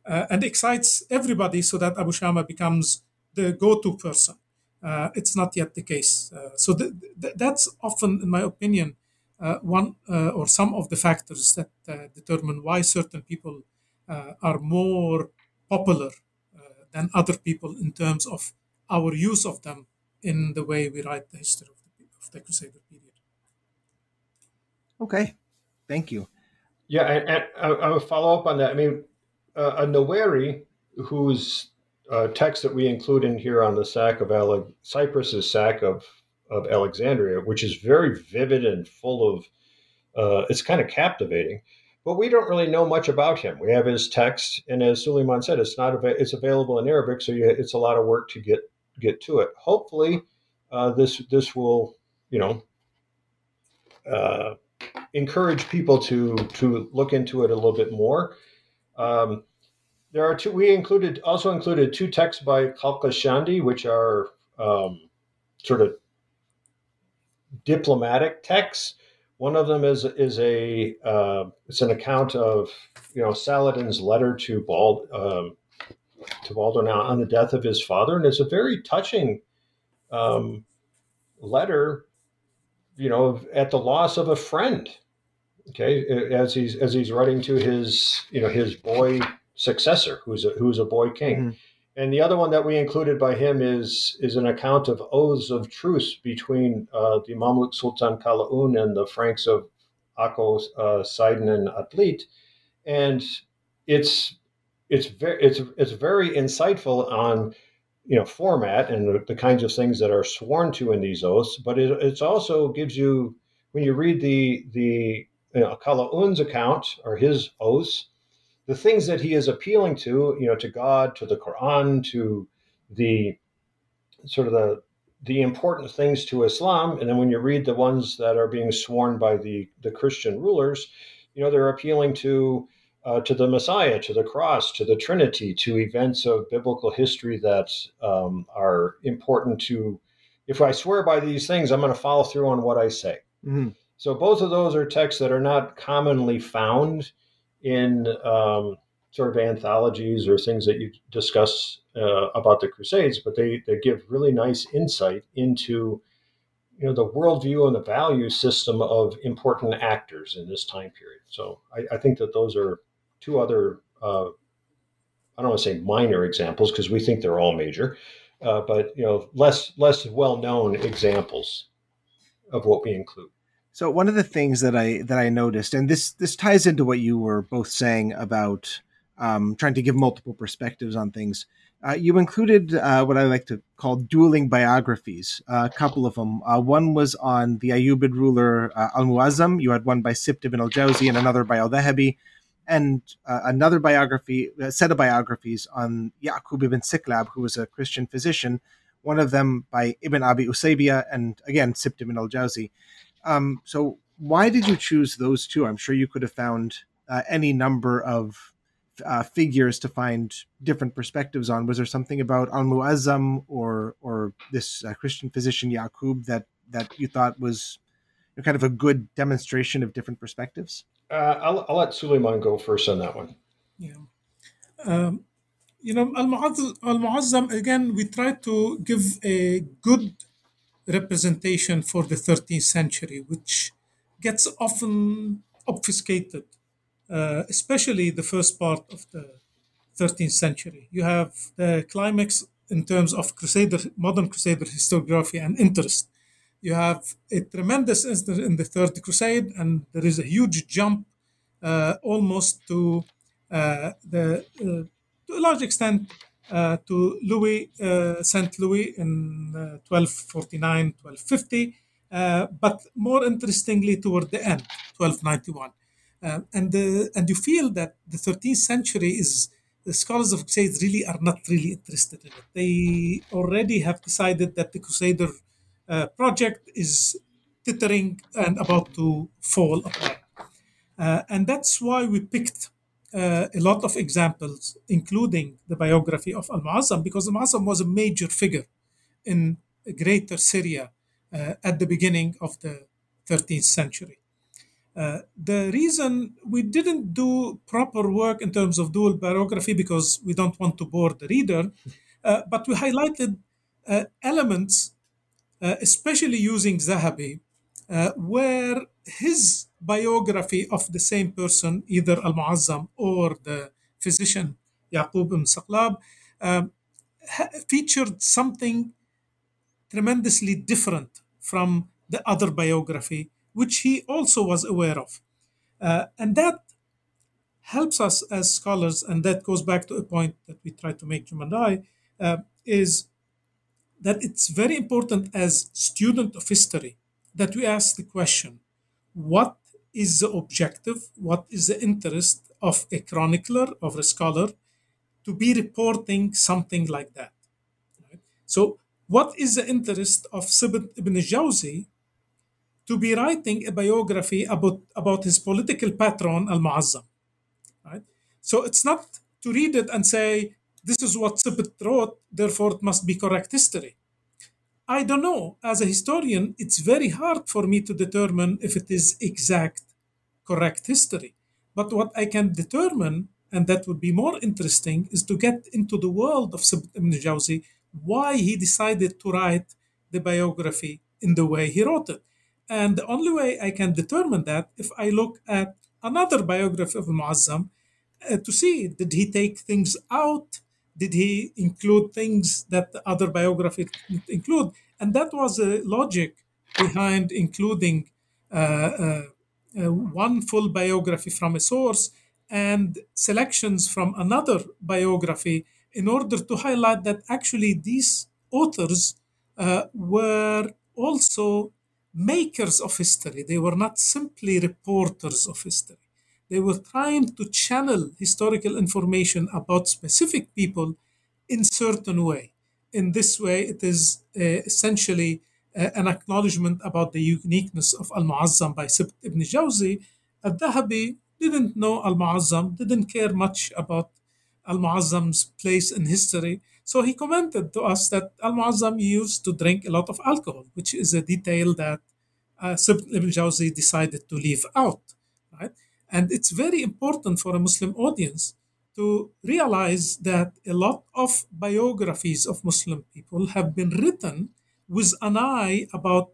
uh, and excites everybody so that Abu Shama becomes the go-to person. Uh, it's not yet the case. Uh, so th- th- that's often, in my opinion, uh, one uh, or some of the factors that determine why certain people are more popular than other people in terms of our use of them in the way we write the history of the, of the Crusader period. Okay, thank you. Yeah, and, and I, I will follow up on that. I mean, uh, a Nuwairi, whose uh, text that we include in here on the sack of Ale- Cyprus's sack of, of Alexandria, which is very vivid and full of, uh, it's kind of captivating. But we don't really know much about him. We have his text, and as Suleiman said, it's not av- it's available in Arabic, so you, it's a lot of work to get get to it. Hopefully, uh, this this will you know uh, encourage people to to look into it a little bit more. Um, there are two. We included also included two texts by Kalkashandi, which are um, sort of diplomatic texts. One of them is is a uh, it's an account of you know Saladin's letter to Bald um, to Baldwin on the death of his father, and it's a very touching um, letter, you know, at the loss of a friend. Okay, as he's as he's writing to his you know his boy successor, who's a who's a boy king. Mm-hmm. And the other one that we included by him is is an account of oaths of truce between uh, the Mamluk Sultan Kalaun and the Franks of Akko, uh, Sidon, and Atlit. And it's it's very it's it's very insightful on you know format and the, the, kinds of things that are sworn to in these oaths but it it's also gives you when you read the the you know, Kalaun's account or his oaths the things that he is appealing to you know to God to the Quran to the sort of the the important things to Islam and then when you read the ones that are being sworn by the the Christian rulers you know they're appealing to uh, to the Messiah, to the cross, to the Trinity, to events of biblical history that um, are important to. If I swear by these things, I'm going to follow through on what I say. Mm-hmm. So both of those are texts that are not commonly found in um, sort of anthologies or things that you discuss uh, about the Crusades, but they, they give really nice insight into you know the worldview and the value system of important actors in this time period. So I, I think that those are two other, uh, I don't want to say minor examples because we think they're all major, uh, but you know less less well known examples of what we include. So one of the things that I that I noticed, and this this ties into what you were both saying about um, trying to give multiple perspectives on things. Uh, you included uh, what I like to call dueling biographies, uh, a couple of them. Uh, one was on the Ayyubid ruler uh, Al Muazzam. You had one by Sibt ibn al Jawzi and another by Al Dhahabi and uh, another biography, a set of biographies on Yaqub ibn Siklab, who was a Christian physician, one of them by Ibn Abi Usaybiya and again Sibt ibn al-Jawzi. Um, so why did you choose those two? I'm sure you could have found uh, any number of uh, figures to find different perspectives on. Was there something about Al Muazzam or or this uh, Christian physician Yaqub that that you thought was kind of a good demonstration of different perspectives? Uh, I'll, I'll let Suleiman go first on that one. Yeah. Um, you know, Al Muazzam, again, we try to give a good representation for the 13th century, which gets often obfuscated, uh, especially the first part of the 13th century. You have the climax in terms of Crusader, modern Crusader historiography and interest. You have a tremendous incident in the Third Crusade, and there is a huge jump uh, almost to uh, the uh, to a large extent uh, to Louis Saint Louis in 1249, 1250, but more interestingly toward the end, 1291. and and you feel that the 13th century is the scholars of Crusades really are not really interested in it. They already have decided that the Crusader uh, project is tittering and about to fall apart. Uh, and that's why we picked uh, a lot of examples, including the biography of Al Muazzam, because Al Muazzam was a major figure in Greater Syria uh, at the beginning of the 13th century. Uh, the reason we didn't do proper work in terms of dual biography because we don't want to bore the reader, uh, but we highlighted uh, elements, especially using Dhahabi, where his biography of the same person, either Al Muazzam or the physician Yaqub ibn Saqlab, um, featured something tremendously different from the other biography, which he also was aware of. Uh, and that helps us as scholars, and that goes back to a point that we try to make, Jim and I, uh, is that it's very important as student of history that we ask the question, what is the objective, what is the interest of a chronicler, of a scholar, to be reporting something like that. Right? So, what is the interest of Sibt ibn Jawzi to be writing a biography about, about his political patron, Al Muazzam? Right? So, it's not to read it and say, this is what Sibt wrote, therefore it must be correct history. I don't know. As a historian, it's very hard for me to determine if it is exact, correct history. But what I can determine, and that would be more interesting, is to get into the world of Sibt ibn Jawzi, why he decided to write the biography in the way he wrote it. And the only way I can determine that if I look at another biography of Muazzam uh, to see did he take things out did he include things that the other biography include? And that was a logic behind including uh, uh, uh, one full biography from a source and selections from another biography in order to highlight that actually these authors uh, were also makers of history. They were not simply reporters of history. They were trying to channel historical information about specific people in certain way. In this way, it is uh, essentially uh, an acknowledgement about the uniqueness of Al-Mu'azzam by Sibt ibn Jawzi. Al-Dhahabi didn't know Al-Mu'azzam, didn't care much about Al-Mu'azzam's place in history. So he commented to us that Al-Mu'azzam used to drink a lot of alcohol, which is a detail that uh, Sibt ibn Jawzi decided to leave out. And it's very important for a Muslim audience to realize that a lot of biographies of Muslim people have been written with an eye about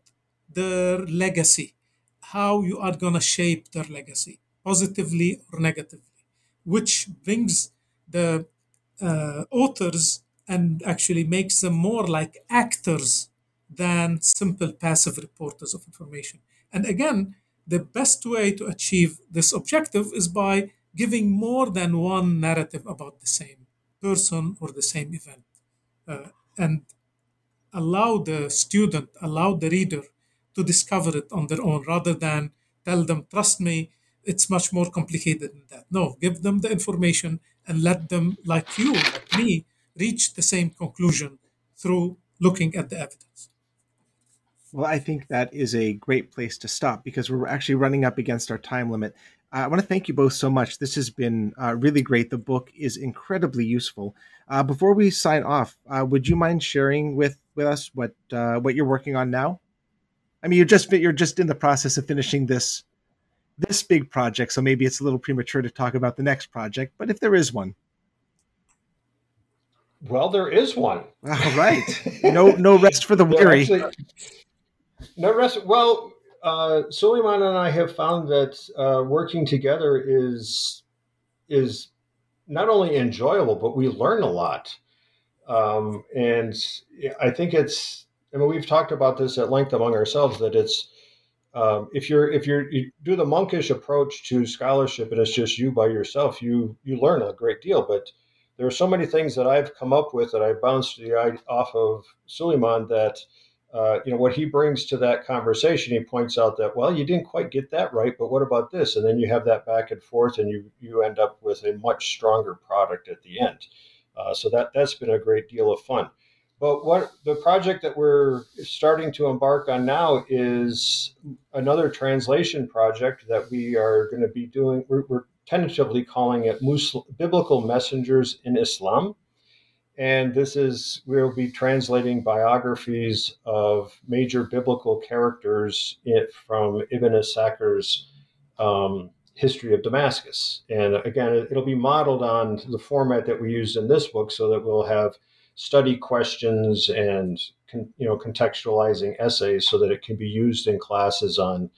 their legacy, how you are going to shape their legacy, positively or negatively, which brings the uh, authors and actually makes them more like actors than simple passive reporters of information. And again, the best way to achieve this objective is by giving more than one narrative about the same person or the same event uh, and allow the student allow the reader to discover it on their own rather than tell them trust me it's much more complicated than that no give them the information and let them like you like me reach the same conclusion through looking at the evidence. Well, I think that is a great place to stop because we're actually running up against our time limit. I want to thank you both so much. This has been uh, really great. The book is incredibly useful. Uh, before we sign off, uh, would you mind sharing with, with us what uh, what you're working on now? I mean, you're just you're just in the process of finishing this this big project, so maybe it's a little premature to talk about the next project. But if there is one, well, there is one. All right. [LAUGHS] No no rest for the weary. Actually, no rest. Well, uh, Suleiman and I have found that uh, working together is is not only enjoyable, but we learn a lot. Um, and I think it's. I mean, we've talked about this at length among ourselves that it's um, if you're if you're you do the monkish approach to scholarship and it's just you by yourself, you you learn a great deal. But there are so many things that I've come up with that I bounced the off of Suleiman that uh, you know what he brings to that conversation. He points out that well, you didn't quite get that right, but what about this? And then you have that back and forth, and you you end up with a much stronger product at the end. Uh, so that that's been a great deal of fun. But what the project that we're starting to embark on now is another translation project that we are going to be doing. We're, we're tentatively calling it Muslim, Biblical Messengers in Islam and this is we'll be translating biographies of major biblical characters from Ibn Asakir's um, history of Damascus. And again, it'll be modeled on the format that we used in this book, so that we'll have study questions and you know contextualizing essays, so that it can be used in classes on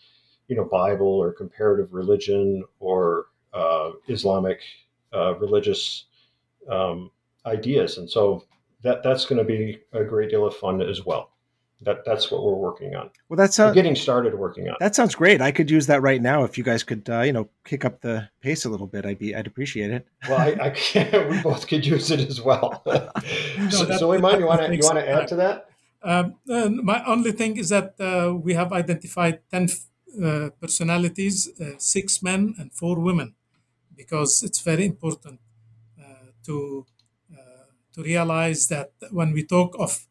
you know Bible or comparative religion or uh, Islamic uh, religious um, ideas. And so that that's going to be a great deal of fun as well. That that's what we're working on. Well, that's uh, getting started working on. That sounds great. I could use that right now. If you guys could, uh, you know, kick up the pace a little bit, I'd be, I'd appreciate it. Well, I, I can, [LAUGHS] we both could use it as well. [LAUGHS] no, so, that, Suleiman, you want to, you want to add to that? Um, uh, my only thing is that uh, we have identified ten uh, personalities, uh, six men and four women, because it's very important to to realize that when we talk of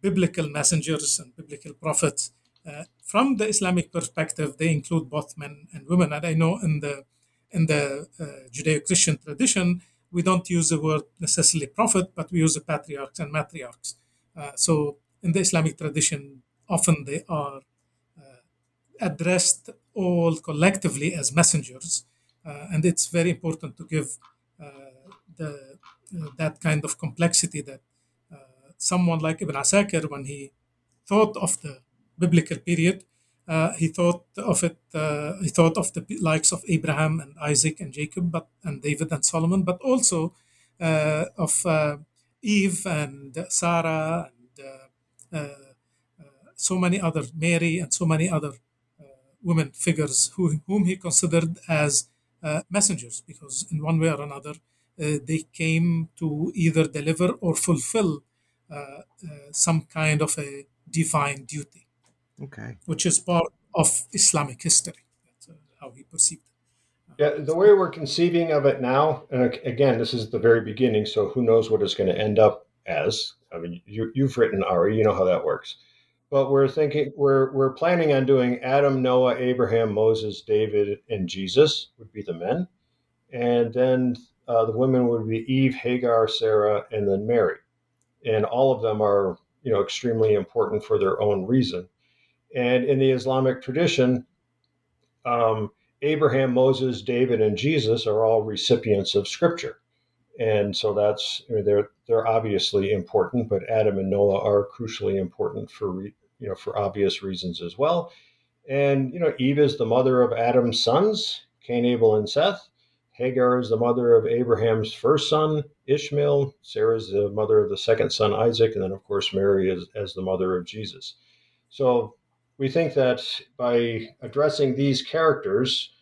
biblical messengers and biblical prophets, uh, from the Islamic perspective, they include both men and women. And I know in the in the uh, Judeo-Christian tradition, we don't use the word necessarily prophet, but we use the patriarchs and matriarchs. Uh, so in the Islamic tradition, often they are uh, addressed all collectively as messengers, uh, and it's very important to give uh, the that kind of complexity that uh, someone like Ibn Asakir, when he thought of the biblical period, uh, he thought of it. Uh, he thought of the likes of Abraham and Isaac and Jacob, but and David and Solomon, but also uh, of uh, Eve and Sarah and so many other Mary and so many other women figures who, whom he considered as messengers, because in one way or another uh, they came to either deliver or fulfill uh, uh, some kind of a divine duty. Okay. Which is part of Islamic history. That's how he perceived it. Yeah, the way we're conceiving of it now, and again, this is the very beginning, so who knows what it's going to end up as. I mean, you, you've written Ari, you know how that works. But we're thinking, we're, we're planning on doing Adam, Noah, Abraham, Moses, David, and Jesus would be the men. And then uh, the women would be Eve, Hagar, Sarah, and then Mary. And all of them are, you know, extremely important for their own reason. And in the Islamic tradition, um, Abraham, Moses, David, and Jesus are all recipients of Scripture, and so that's I mean, they're they're obviously important, but Adam and Noah are crucially important for re, you know for obvious reasons as well. And you know, Eve is the mother of Adam's sons, Cain, Abel, and Seth, Hagar is the mother of Abraham's first son, Ishmael. Sarah is the mother of the second son, Isaac. And then, of course, Mary is as the mother of Jesus. So we think that by addressing these characters,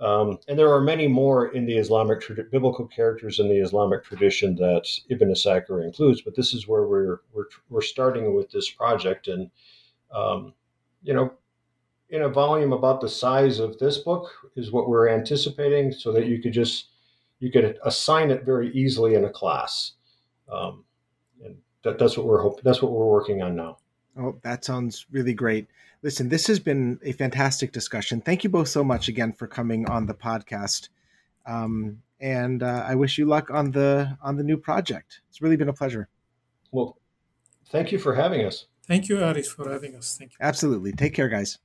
um, and there are many more in the Islamic biblical characters in the Islamic tradition that Ibn Asakir includes, but this is where we're we're, we're starting with this project, and um, you know, in a volume about the size of this book is what we're anticipating so that you could just you could assign it very easily in a class um, and that, that's what we're hoping. That's what we're working on now. Oh, that sounds really great. Listen, this has been a fantastic discussion. Thank you both so much again for coming on the podcast. Um, and uh, I wish you luck on the on the new project. It's really been a pleasure. Well, thank you for having us. Thank you, Aris, for having us. Thank you. Absolutely. Take care, guys.